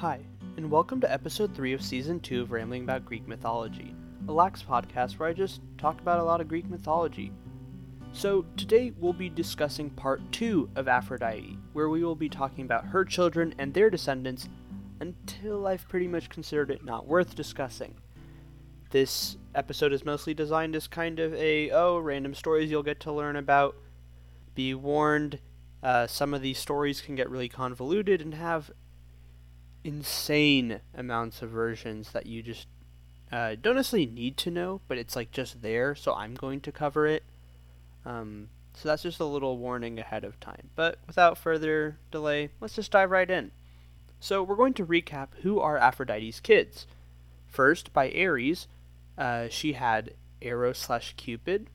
Hi, and welcome to episode 3 of season 2 of Rambling About Greek Mythology, a lax podcast where I just talk about a lot of Greek mythology. So, today we'll be discussing part 2 of Aphrodite, where we will be talking about her children and their descendants until I've pretty much considered it not worth discussing. This episode is mostly designed as kind of a, oh, random stories you'll get to learn about. Be warned, uh, some of these stories can get really convoluted and have insane amounts of versions that you just uh, don't necessarily need to know, but it's like just there, so I'm going to cover it. Um, so that's just a little warning ahead of time. But without further delay, let's just dive right in. So we're going to recap who are Aphrodite's kids. First, by Ares, uh, she had Eros slash Cupid,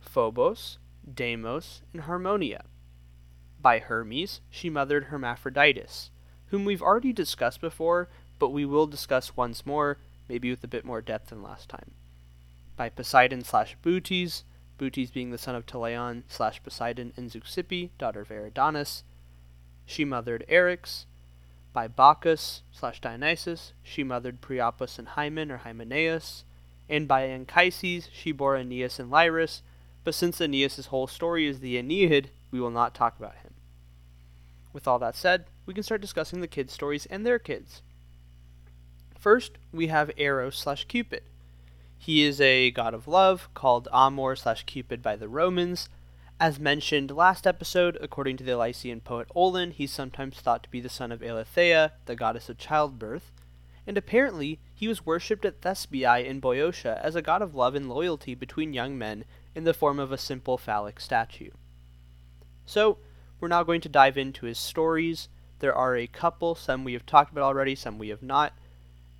Phobos, Deimos, and Harmonia. By Hermes, she mothered Hermaphroditus, whom we've already discussed before, but we will discuss once more, maybe with a bit more depth than last time. By Poseidon slash Butes, Butes being the son of Teleon slash Poseidon and Zeuxippe, daughter of Eridanus, she mothered Eryx. By Bacchus slash Dionysus, she mothered Priapus and Hymen or Hymenaeus. And by Anchises, she bore Aeneas and Lyrus, but since Aeneas' whole story is the Aeneid, we will not talk about him. With all that said, we can start discussing the kids' stories and their kids. First, we have Eros slash Cupid. He is a god of love, called Amor slash Cupid by the Romans. As mentioned last episode, according to the Lycian poet Olen, he's sometimes thought to be the son of Eileithyia, the goddess of childbirth, and apparently he was worshipped at Thespiae in Boeotia as a god of love and loyalty between young men in the form of a simple phallic statue. So, we're now going to dive into his stories. There are a couple, some we have talked about already, some we have not,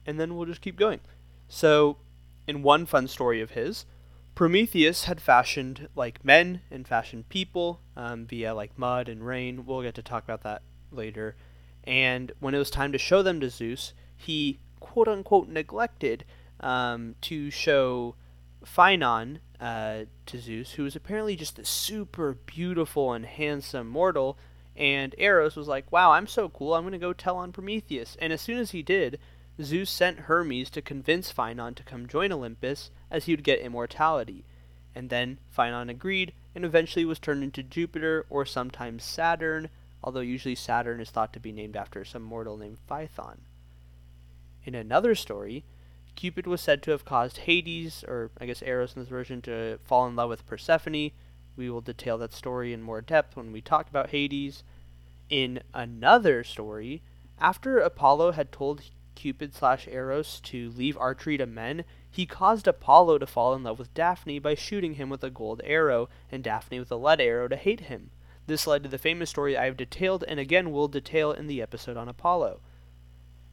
and then we'll just keep going. So, in one fun story of his, Prometheus had fashioned like men and fashioned people um, via like mud and rain. We'll get to talk about that later. And when it was time to show them to Zeus, he quote unquote neglected um, to show Phaenon uh, to Zeus, who was apparently just a super beautiful and handsome mortal. And Eros was like, wow, I'm so cool, I'm going to go tell on Prometheus. And as soon as he did, Zeus sent Hermes to convince Phaenon to come join Olympus, as he would get immortality. And then Phaenon agreed, and eventually was turned into Jupiter or sometimes Saturn, although usually Saturn is thought to be named after some mortal named Phaethon. In another story, Cupid was said to have caused Hades, or I guess Eros in this version, to fall in love with Persephone. We will detail that story in more depth when we talk about Hades. In another story, after Apollo had told Cupid slash Eros to leave archery to men, he caused Apollo to fall in love with Daphne by shooting him with a gold arrow, and Daphne with a lead arrow to hate him. This led to the famous story I have detailed and again will detail in the episode on Apollo.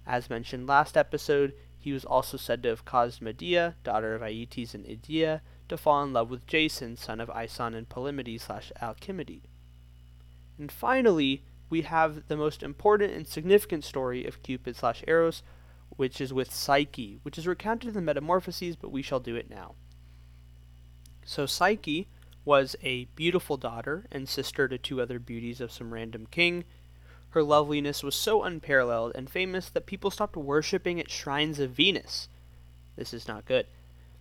As mentioned last episode, he was also said to have caused Medea, daughter of Aeetes and Edea, to fall in love with Jason, son of Aeson and Polymede slash Alcimede. And finally, we have the most important and significant story of Cupid slash Eros, which is with Psyche, which is recounted in the Metamorphoses, but we shall do it now. So Psyche was a beautiful daughter and sister to two other beauties of some random king, her loveliness was so unparalleled and famous that people stopped worshipping at shrines of Venus. This is not good.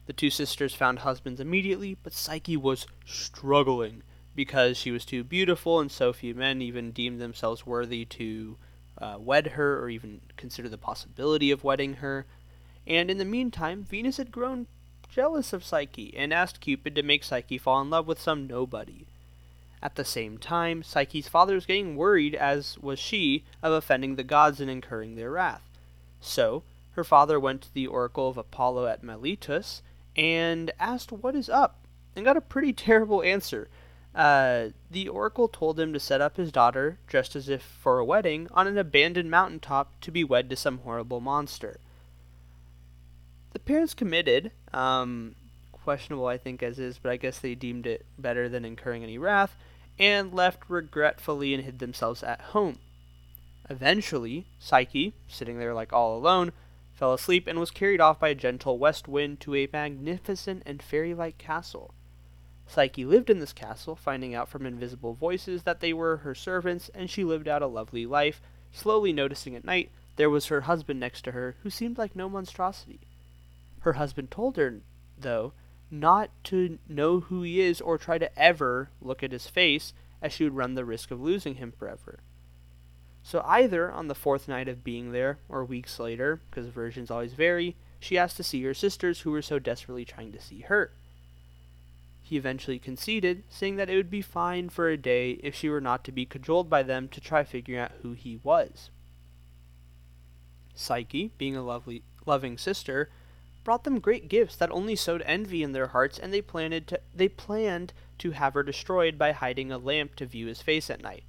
The two sisters found husbands immediately, but Psyche was struggling because she was too beautiful and so few men even deemed themselves worthy to uh, wed her or even consider the possibility of wedding her. And in the meantime, Venus had grown jealous of Psyche and asked Cupid to make Psyche fall in love with some nobody. At the same time, Psyche's father was getting worried, as was she, of offending the gods and incurring their wrath. So, her father went to the oracle of Apollo at Miletus and asked what is up, and got a pretty terrible answer. Uh, the oracle told him to set up his daughter, dressed as if for a wedding, on an abandoned mountain top to be wed to some horrible monster. The parents committed, um, questionable I think as is, but I guess they deemed it better than incurring any wrath, and left regretfully and hid themselves at home. Eventually, Psyche, sitting there like all alone, fell asleep and was carried off by a gentle west wind to a magnificent and fairy like castle. Psyche lived in this castle, finding out from invisible voices that they were her servants, and she lived out a lovely life, slowly noticing at night there was her husband next to her, who seemed like no monstrosity. Her husband told her, though, not to know who he is or try to ever look at his face, as she would run the risk of losing him forever. So either on the fourth night of being there, or weeks later, because versions always vary, she asked to see her sisters who were so desperately trying to see her. He eventually conceded, saying that it would be fine for a day if she were not to be cajoled by them to try figuring out who he was. Psyche, being a lovely, loving sister, brought them great gifts that only sowed envy in their hearts, and they planned to, they planned to have her destroyed by hiding a lamp to view his face at night.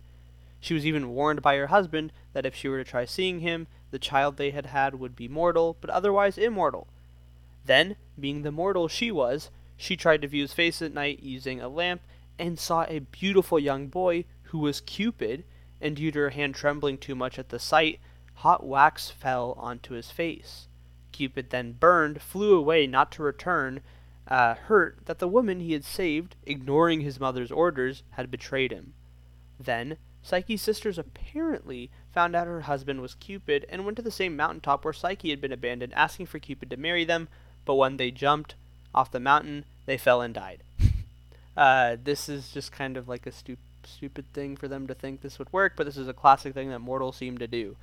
She was even warned by her husband that if she were to try seeing him, the child they had had would be mortal, but otherwise immortal. Then, being the mortal she was, she tried to view his face at night using a lamp, and saw a beautiful young boy who was Cupid, and due to her hand trembling too much at the sight, hot wax fell onto his face. Cupid then burned, flew away not to return, uh, hurt that the woman he had saved, ignoring his mother's orders, had betrayed him. Then, Psyche's sisters apparently found out her husband was Cupid and went to the same mountaintop where Psyche had been abandoned, asking for Cupid to marry them, but when they jumped off the mountain, they fell and died. uh, this is just kind of like a stu- stupid thing for them to think this would work, but this is a classic thing that mortals seem to do.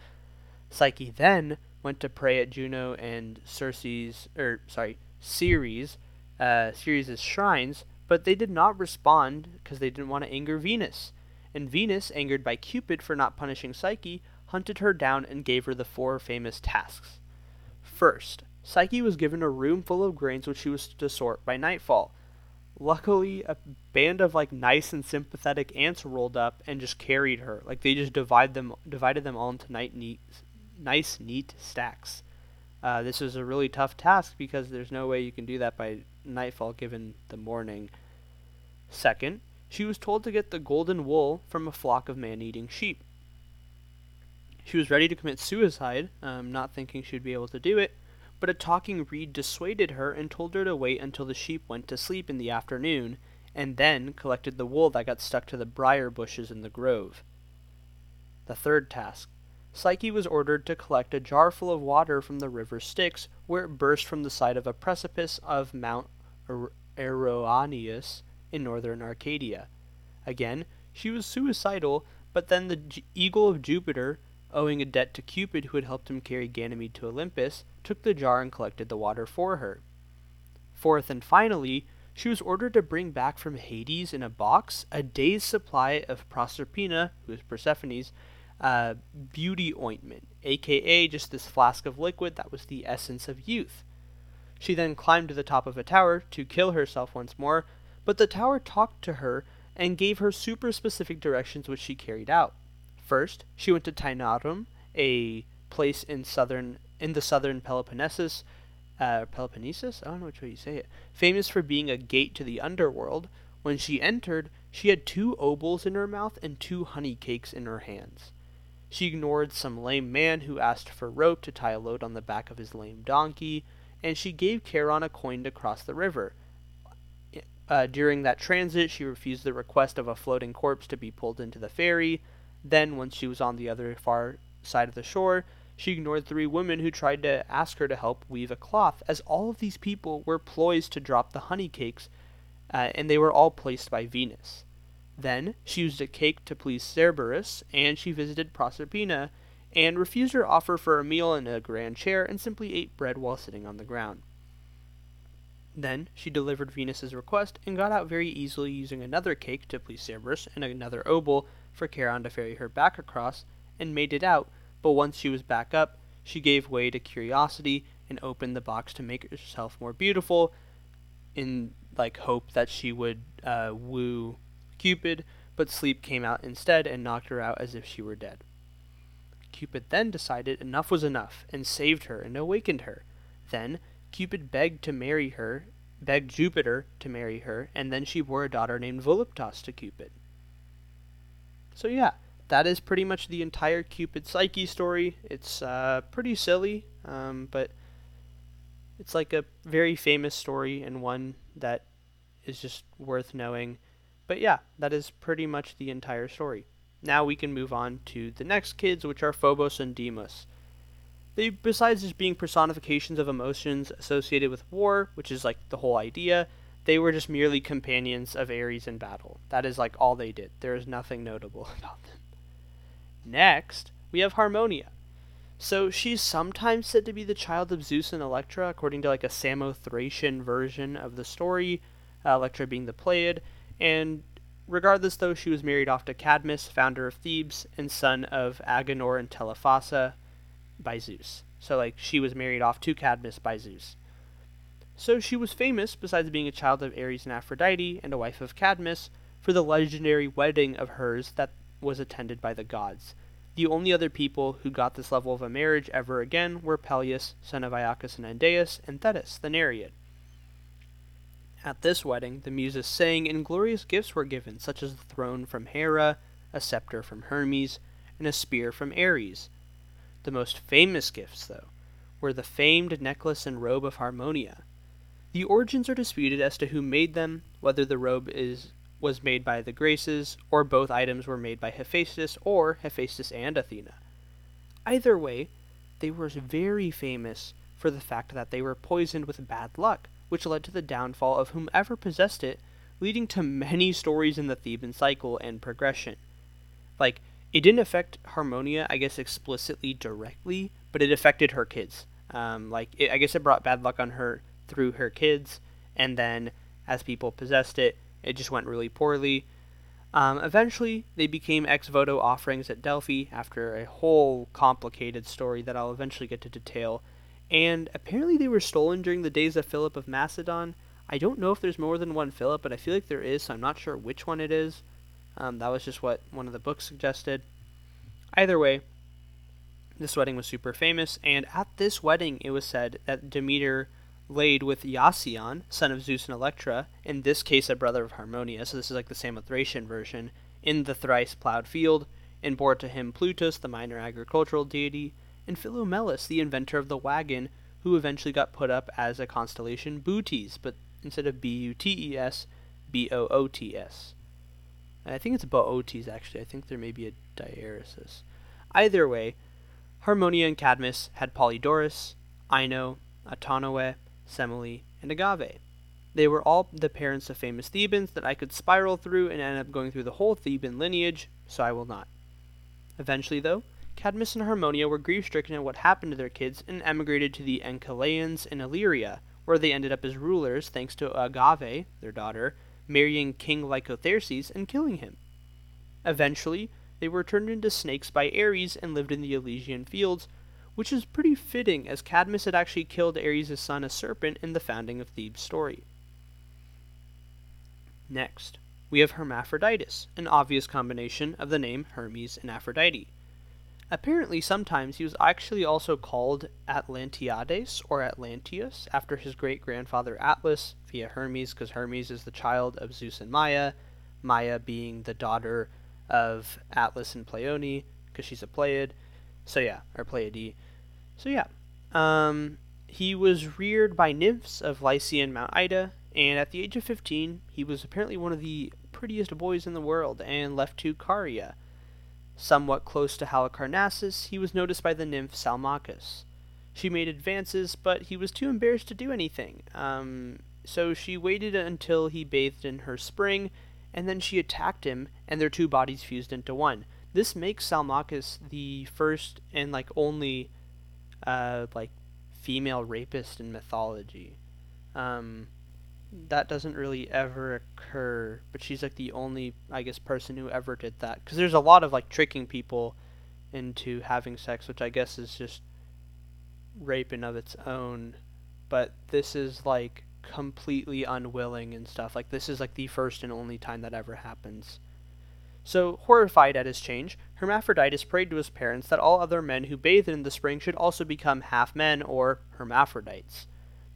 Psyche then went to pray at Juno and Circe's, or sorry, Ceres, uh, Ceres' shrines, but they did not respond because they didn't want to anger Venus and Venus, angered by Cupid for not punishing Psyche, hunted her down and gave her the four famous tasks. First, Psyche was given a room full of grains which she was to sort by nightfall. Luckily, a band of like nice and sympathetic ants rolled up and just carried her. Like they just divide them, divided them all into night neat, nice, neat stacks. Uh, this is a really tough task because there's no way you can do that by nightfall given the morning. Second, she was told to get the golden wool from a flock of man eating sheep. She was ready to commit suicide, um, not thinking she'd be able to do it, but a talking reed dissuaded her and told her to wait until the sheep went to sleep in the afternoon, and then collected the wool that got stuck to the briar bushes in the grove. The third task. Psyche was ordered to collect a jar full of water from the river Styx, where it burst from the side of a precipice of Mount Aroanius in northern Arcadia. Again, she was suicidal, but then the G- eagle of Jupiter, owing a debt to Cupid who had helped him carry Ganymede to Olympus, took the jar and collected the water for her. Fourth and finally, she was ordered to bring back from Hades in a box a day's supply of Proserpina, who is Persephone's, uh, beauty ointment, aka just this flask of liquid that was the essence of youth. She then climbed to the top of a tower to kill herself once more, but the tower talked to her and gave her super specific directions which she carried out. First, she went to Taenarum, a place in southern in the southern Peloponnesus, uh, Peloponnesus, I don't know which way you say it, famous for being a gate to the underworld. When she entered, she had two obols in her mouth and two honey cakes in her hands. She ignored some lame man who asked for rope to tie a load on the back of his lame donkey, and she gave Charon a coin to cross the river, uh, during that transit, she refused the request of a floating corpse to be pulled into the ferry. Then, once she was on the other far side of the shore, she ignored three women who tried to ask her to help weave a cloth, as all of these people were ploys to drop the honey cakes, uh, and they were all placed by Venus. Then, she used a cake to please Cerberus, and she visited Proserpina, and refused her offer for a meal in a grand chair, and simply ate bread while sitting on the ground. Then she delivered Venus's request and got out very easily using another cake to please Cerberus and another obol for Charon to ferry her back across, and made it out, but once she was back up, she gave way to curiosity and opened the box to make herself more beautiful in like hope that she would uh, woo Cupid, but sleep came out instead and knocked her out as if she were dead. Cupid then decided enough was enough and saved her and awakened her. Then Cupid begged to marry her, begged Jupiter to marry her, and then she bore a daughter named Voluptas to Cupid. So yeah, that is pretty much the entire Cupid Psyche story. It's uh, pretty silly, um, but it's like a very famous story and one that is just worth knowing. But yeah, that is pretty much the entire story. Now we can move on to the next kids, which are Phobos and Deimos. they besides just being personifications of emotions associated with war, which is like the whole idea, they were just merely companions of Ares in battle. That is like all they did. There is nothing notable about them. Next, we have Harmonia. So she's sometimes said to be the child of Zeus and Electra, according to like a Samothracian version of the story, uh, Electra being the Pleiad. And regardless, though, she was married off to Cadmus, founder of Thebes, and son of Agenor and Telephassa by Zeus. So, like, she was married off to Cadmus by Zeus. So she was famous, besides being a child of Ares and Aphrodite and a wife of Cadmus, for the legendary wedding of hers that was attended by the gods. The only other people who got this level of a marriage ever again were Peleus, son of Aeacus and Andaeus, and Thetis, the Nereid. At this wedding, the Muses sang, and glorious gifts were given, such as the throne from Hera, a scepter from Hermes, and a spear from Ares. The most famous gifts, though, were the famed necklace and robe of Harmonia. The origins are disputed as to who made them, whether the robe is was made by the Graces, or both items were made by Hephaestus or Hephaestus and Athena. Either way, they were very famous for the fact that they were poisoned with bad luck, which led to the downfall of whomever possessed it, leading to many stories in the Theban cycle and progression. Like, it didn't affect Harmonia, I guess, explicitly directly, but it affected her kids. Um, like, it, I guess it brought bad luck on her through her kids, and then as people possessed it, it just went really poorly. Um, eventually, they became ex voto offerings at Delphi after a whole complicated story that I'll eventually get to detail. And apparently, they were stolen during the days of Philip of Macedon. I don't know if there's more than one Philip, but I feel like there is, so I'm not sure which one it is. Um, that was just what one of the books suggested. Either way, this wedding was super famous, and at this wedding, it was said that Demeter laid with Iasion, son of Zeus and Electra, in this case a brother of Harmonia, so this is like the Samothracian version, in the thrice plowed field, and bore to him Plutus, the minor agricultural deity, and Philomelus, the inventor of the wagon, who eventually got put up as a constellation Bootes, but instead of B U T E S, B O O T S. I think it's Bootes actually. I think there may be a diaeresis. Either way, Harmonia and Cadmus had Polydorus, Ino, Autonoe, Semele, and Agave. They were all the parents of famous Thebans that I could spiral through and end up going through the whole Theban lineage, so I will not. Eventually, though, Cadmus and Harmonia were grief stricken at what happened to their kids and emigrated to the Encheleans in Illyria, where they ended up as rulers thanks to Agave, their daughter, marrying King Lycotherses and killing him. Eventually, they were turned into snakes by Ares and lived in the Elysian fields, which is pretty fitting as Cadmus had actually killed Ares' son, a serpent, in the founding of Thebes story. Next, we have Hermaphroditus, an obvious combination of the name Hermes and Aphrodite. Apparently, sometimes he was actually also called Atlantiades or Atlanteus after his great grandfather Atlas via Hermes, because Hermes is the child of Zeus and Maia, Maia being the daughter of Atlas and Pleione, because she's a Pleiad. So yeah, or Pleiade. So yeah, um, he was reared by nymphs of Lycian Mount Ida, and at the age of 15, he was apparently one of the prettiest boys in the world and left to Caria. Somewhat close to Halicarnassus, he was noticed by the nymph Salmacis. She made advances, but he was too embarrassed to do anything. Um, so she waited until he bathed in her spring, and then she attacked him, and their two bodies fused into one. This makes Salmacis the first and like only uh, like female rapist in mythology. Um, that doesn't really ever occur, but she's like the only, I guess, person who ever did that. Because there's a lot of like tricking people into having sex, which I guess is just rape of its own. But this is like completely unwilling and stuff. Like this is like the first and only time that ever happens. So, horrified at his change, Hermaphroditus prayed to his parents that all other men who bathed in the spring should also become half men, or hermaphrodites.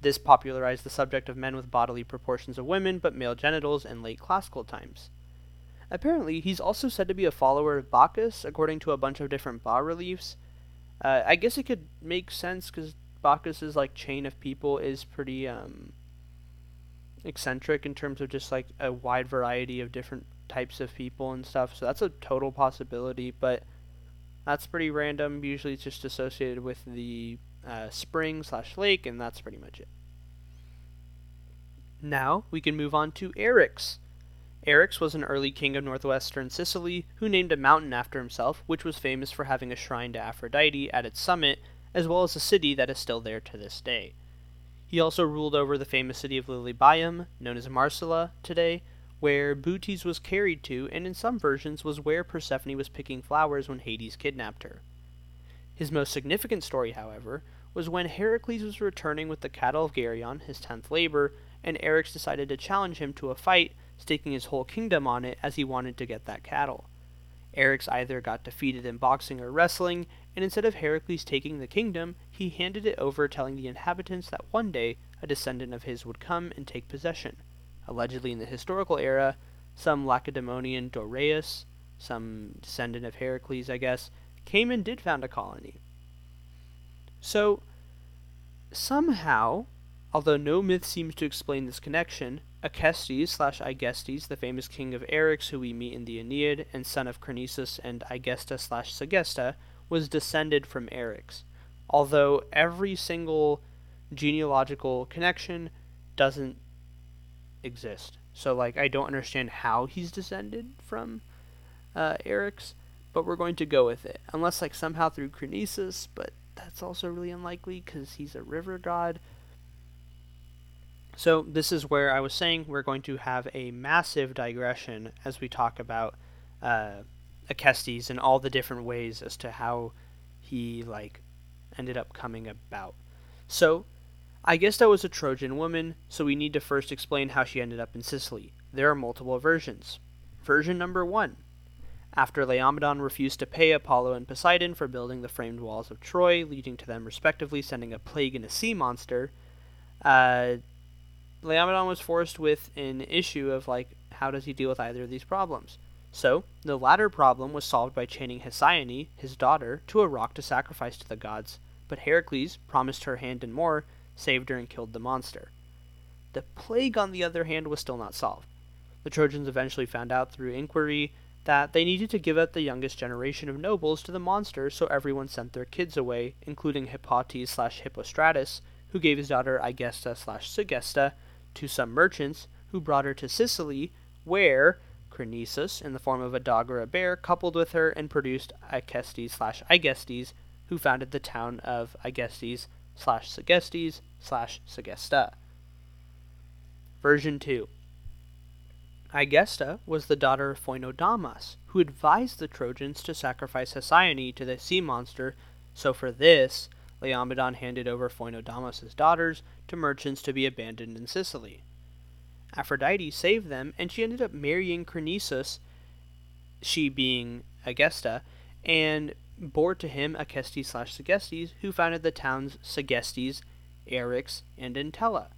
This popularized the subject of men with bodily proportions of women but male genitals in late classical times. Apparently, he's also said to be a follower of Bacchus, according to a bunch of different bas reliefs. Uh, I guess it could make sense because Bacchus's like chain of people is pretty um, eccentric in terms of just like a wide variety of different types of people and stuff. So that's a total possibility. But That's pretty random. Usually it's just associated with the uh, spring slash lake, and that's pretty much it. Now we can move on to Eryx. Eryx was an early king of northwestern Sicily who named a mountain after himself, which was famous for having a shrine to Aphrodite at its summit, as well as a city that is still there to this day. He also ruled over the famous city of Lilybaeum, known as Marsala today, where Butes was carried to, and in some versions was where Persephone was picking flowers when Hades kidnapped her. His most significant story, however, was when Heracles was returning with the cattle of Geryon, his tenth labor, and Eryx decided to challenge him to a fight, staking his whole kingdom on it as he wanted to get that cattle. Eryx either got defeated in boxing or wrestling, and instead of Heracles taking the kingdom, he handed it over, telling the inhabitants that one day a descendant of his would come and take possession. Allegedly, in the historical era, some Lacedaemonian Dorieus, some descendant of Heracles, I guess, came and did found a colony. So, somehow, although no myth seems to explain this connection, Acestes slash Aegestes, the famous king of Eryx who we meet in the Aeneid, and son of Crinisus and Aegesta slash Segesta, was descended from Eryx. Although every single genealogical connection doesn't exist. So, like, I don't understand how he's descended from uh, Eryx, but we're going to go with it. Unless, like, somehow through Crinisus, but that's also really unlikely because he's a river god. So, this is where I was saying we're going to have a massive digression as we talk about uh, Acestes and all the different ways as to how he, like, ended up coming about. So, I guess that was a Trojan woman, so we need to first explain how she ended up in Sicily. There are multiple versions. Version number one. After Laomedon refused to pay Apollo and Poseidon for building the framed walls of Troy, leading to them respectively sending a plague and a sea monster, uh, Laomedon was forced with an issue of like, how does he deal with either of these problems? So, the latter problem was solved by chaining Hesione, his daughter, to a rock to sacrifice to the gods, but Heracles promised her hand and more, saved her, and killed the monster. The plague, on the other hand, was still not solved. The Trojans eventually found out through inquiry that they needed to give up the youngest generation of nobles to the monster, so everyone sent their kids away, including Hippotes slash Hippostratus, who gave his daughter Aegesta slash Segesta to some merchants, who brought her to Sicily, where Crinisus, in the form of a dog or a bear, coupled with her and produced Acestes slash Aegestes, who founded the town of Aegestes slash Segestes slash Segesta. Version 2 Aegesta was the daughter of Phoinodamas, who advised the Trojans to sacrifice Hesione to the sea monster, so for this, Laomedon handed over Phoinodamas' daughters to merchants to be abandoned in Sicily. Aphrodite saved them, and she ended up marrying Crinisus, she being Aegesta, and bore to him Acestes slash Segestes, who founded the towns Segestes, Eryx, and Entella.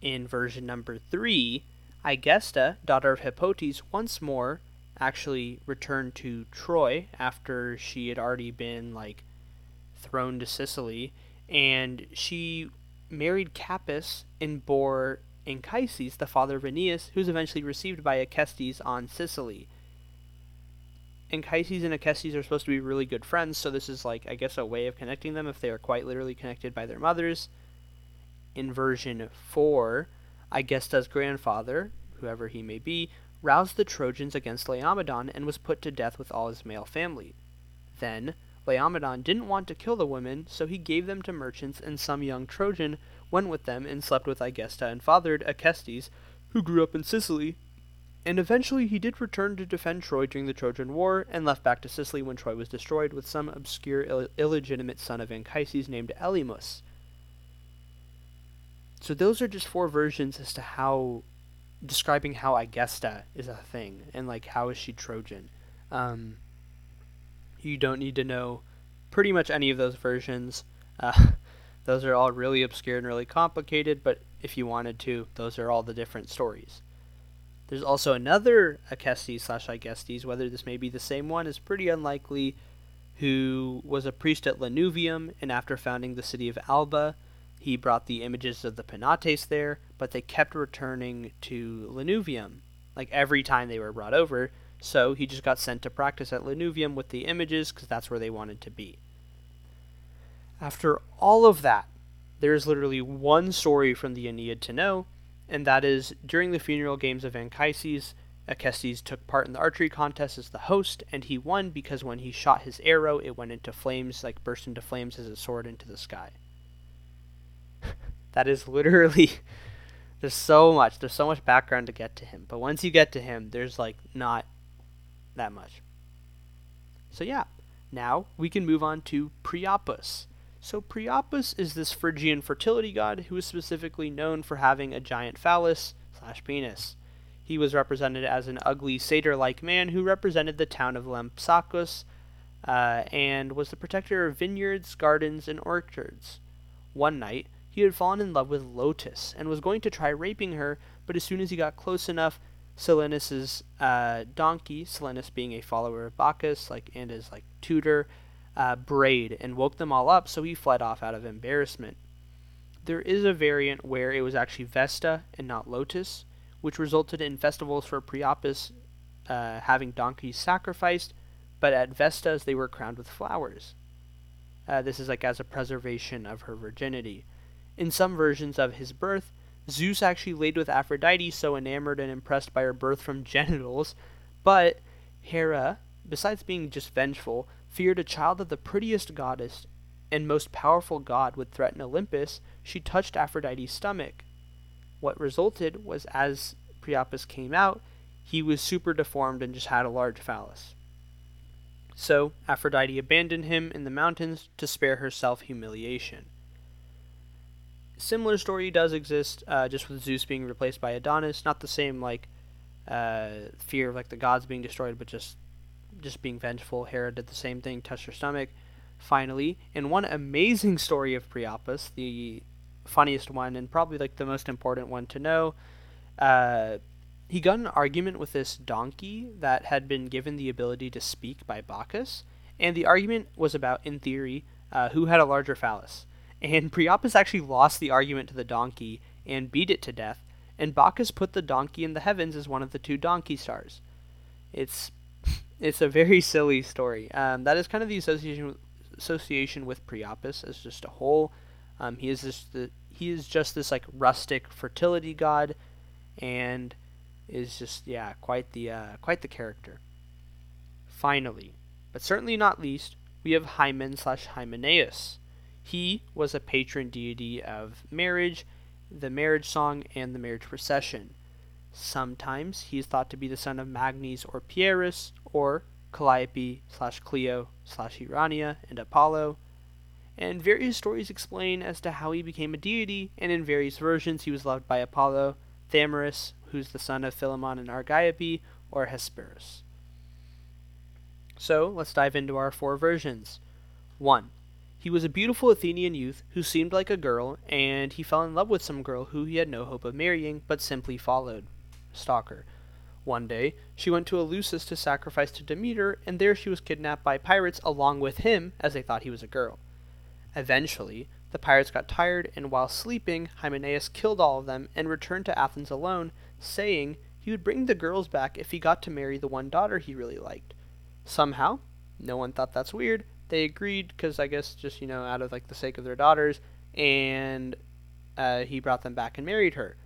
In version number 3, Aegesta, daughter of Hippotes, once more actually returned to Troy after she had already been, like, thrown to Sicily, and she married Capys and bore Anchises, the father of Aeneas, who was eventually received by Acestes on Sicily. Anchises and Acestes are supposed to be really good friends, so this is like I guess a way of connecting them if they are quite literally connected by their mothers. In version 4, Aegesta's grandfather, whoever he may be, roused the Trojans against Laomedon and was put to death with all his male family. Then, Laomedon didn't want to kill the women, so he gave them to merchants, and some young Trojan went with them and slept with Aegesta and fathered Acestes, who grew up in Sicily and eventually he did return to defend Troy during the Trojan War and left back to Sicily when Troy was destroyed with some obscure Ill- illegitimate son of Anchises named Elymus. So those are just four versions as to how describing how Aegesta is a thing and like how is she Trojan. Um, you don't need to know pretty much any of those versions. Uh, those are all really obscure and really complicated, but if you wanted to, those are all the different stories. There's also another Acestes slash Aegestes, whether this may be the same one is pretty unlikely, who was a priest at Lanuvium, and after founding the city of Alba, he brought the images of the Penates there, but they kept returning to Lanuvium. Like every time they were brought over, so he just got sent to practice at Lanuvium with the images because that's where they wanted to be. After all of that, there is literally one story from the Aeneid to know, and that is during the funeral games of Anchises, Acestes took part in the archery contest as the host, and he won because when he shot his arrow, it went into flames, like burst into flames as it soared into the sky. That is literally. There's so much. There's so much background to get to him. But once you get to him, there's like not that much. So yeah, now we can move on to Priapus. So Priapus is this Phrygian fertility god who is specifically known for having a giant phallus slash penis. He was represented as an ugly satyr-like man who represented the town of Lampsacus uh, and was the protector of vineyards, gardens, and orchards. One night, he had fallen in love with Lotus and was going to try raping her, but as soon as he got close enough, Silenus's uh, donkey, Silenus being a follower of Bacchus, like and his like tutor, uh, brayed and woke them all up, so he fled off out of embarrassment. There is a variant where it was actually Vesta and not Lotus, which resulted in festivals for Priapus uh, having donkeys sacrificed, but at Vesta's they were crowned with flowers. Uh, this is like as a preservation of her virginity. In some versions of his birth, Zeus actually laid with Aphrodite, so enamored and impressed by her birth from genitals, but Hera, besides being just vengeful, feared a child of the prettiest goddess and most powerful god would threaten Olympus, she touched Aphrodite's stomach. What resulted was as Priapus came out, he was super deformed and just had a large phallus. So Aphrodite abandoned him in the mountains to spare herself humiliation. Similar story does exist, uh, just with Zeus being replaced by Adonis. Not the same like uh, fear of like the gods being destroyed, but just just being vengeful. Hera did the same thing, touched her stomach. Finally, in one amazing story of Priapus, the funniest one and probably like the most important one to know, uh, he got an argument with this donkey that had been given the ability to speak by Bacchus, and the argument was about, in theory, uh, who had a larger phallus. And Priapus actually lost the argument to the donkey and beat it to death, and Bacchus put the donkey in the heavens as one of the two donkey stars. It's it's a very silly story. Um, that is kind of the association with, association with Priapus as just a whole. Um, he is just the he is just this like rustic fertility god, and is just yeah quite the uh, quite the character. Finally, but certainly not least, we have Hymen slash Hymenaeus. He was a patron deity of marriage, the marriage song, and the marriage procession. Sometimes he is thought to be the son of Magnes or Pierus, or Calliope slash Clio slash Urania and Apollo. And various stories explain as to how he became a deity, and in various versions he was loved by Apollo, Thamyrus, who's the son of Philammon and Argiope, or Hesperus. So let's dive into our four versions. 1. He was a beautiful Athenian youth who seemed like a girl, and he fell in love with some girl who he had no hope of marrying, but simply followed stalker. One day, she went to Eleusis to sacrifice to Demeter, and there she was kidnapped by pirates along with him, as they thought he was a girl. Eventually, the pirates got tired, and while sleeping, Hymenaeus killed all of them and returned to Athens alone, saying he would bring the girls back if he got to marry the one daughter he really liked. Somehow, no one thought that's weird. They agreed because I guess just you know out of like the sake of their daughters, and uh, he brought them back and married her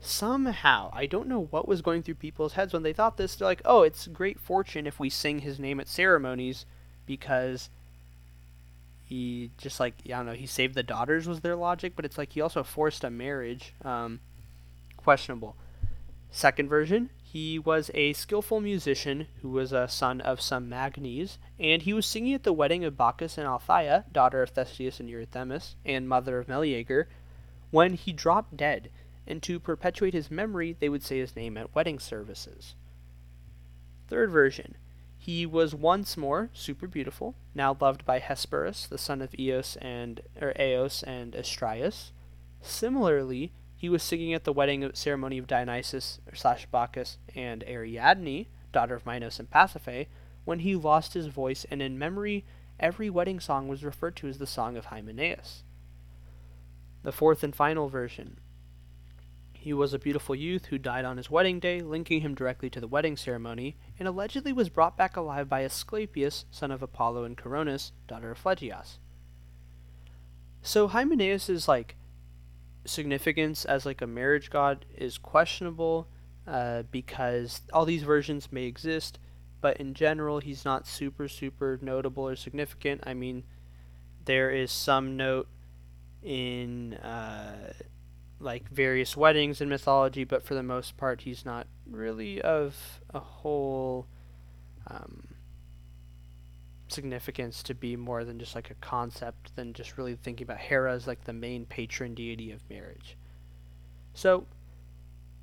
somehow, I don't know what was going through people's heads when they thought this. They're like, oh, it's great fortune if we sing his name at ceremonies because he just like, I don't know, he saved the daughters was their logic, but it's like he also forced a marriage. Um, questionable. Second version, he was a skillful musician who was a son of some Magnes, and he was singing at the wedding of Bacchus and Althea, daughter of Theseus and Eurythemis, and mother of Meleager, when he dropped dead and to perpetuate his memory, they would say his name at wedding services. Third version. He was once more super beautiful, now loved by Hesperus, the son of Eos and or Eos and Astraeus. Similarly, he was singing at the wedding ceremony of Dionysus slash Bacchus and Ariadne, daughter of Minos and Pasiphae, when he lost his voice, and in memory, every wedding song was referred to as the Song of Hymenaeus. The fourth and final version. He was a beautiful youth who died on his wedding day, linking him directly to the wedding ceremony, and allegedly was brought back alive by Asclepius, son of Apollo and Coronis, daughter of Phlegyas. So Hymenaeus is like significance as like a marriage god is questionable uh, because all these versions may exist, but in general he's not super super notable or significant. I mean, there is some note in uh, like various weddings in mythology, but for the most part, he's not really of a whole um, significance to be more than just like a concept than just really thinking about Hera as like the main patron deity of marriage. So,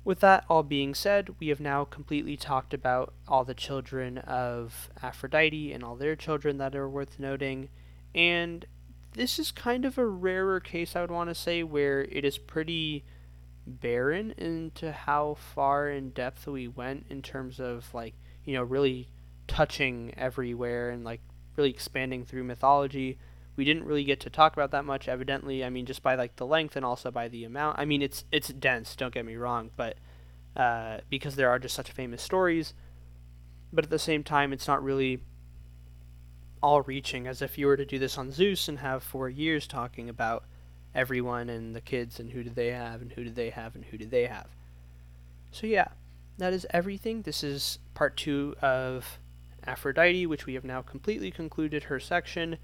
with that all being said, we have now completely talked about all the children of Aphrodite and all their children that are worth noting, and this is kind of a rarer case, I would want to say, where it is pretty barren into how far in depth we went in terms of like you know really touching everywhere and like really expanding through mythology we didn't really get to talk about that much evidently i mean just by like the length and also by the amount i mean it's it's dense don't get me wrong but uh, because there are just such famous stories but at the same time it's not really all reaching as if you were to do this on Zeus and have four years talking about everyone and the kids and who did they have and who did they have and who did they have. So yeah, that is everything. This is part two of Aphrodite, which we have now completely concluded her section,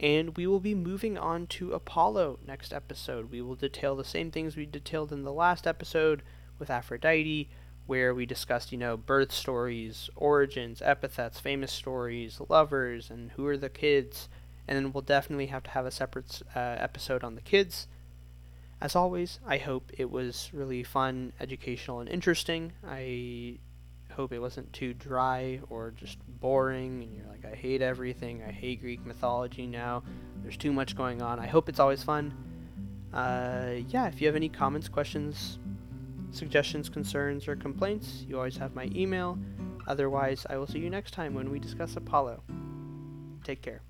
and we will be moving on to Apollo next episode. We will detail the same things we detailed in the last episode with Aphrodite, where we discussed, you know, birth stories, origins, epithets, famous stories, lovers, and who are the kids. And then we'll definitely have to have a separate uh, episode on the kids. As always, I hope it was really fun, educational, and interesting. I hope it wasn't too dry or just boring and you're like, I hate everything. I hate Greek mythology now. There's too much going on. I hope it's always fun. Uh, yeah, if you have any comments, questions, suggestions, concerns, or complaints, you always have my email. Otherwise, I will see you next time when we discuss Apollo. Take care.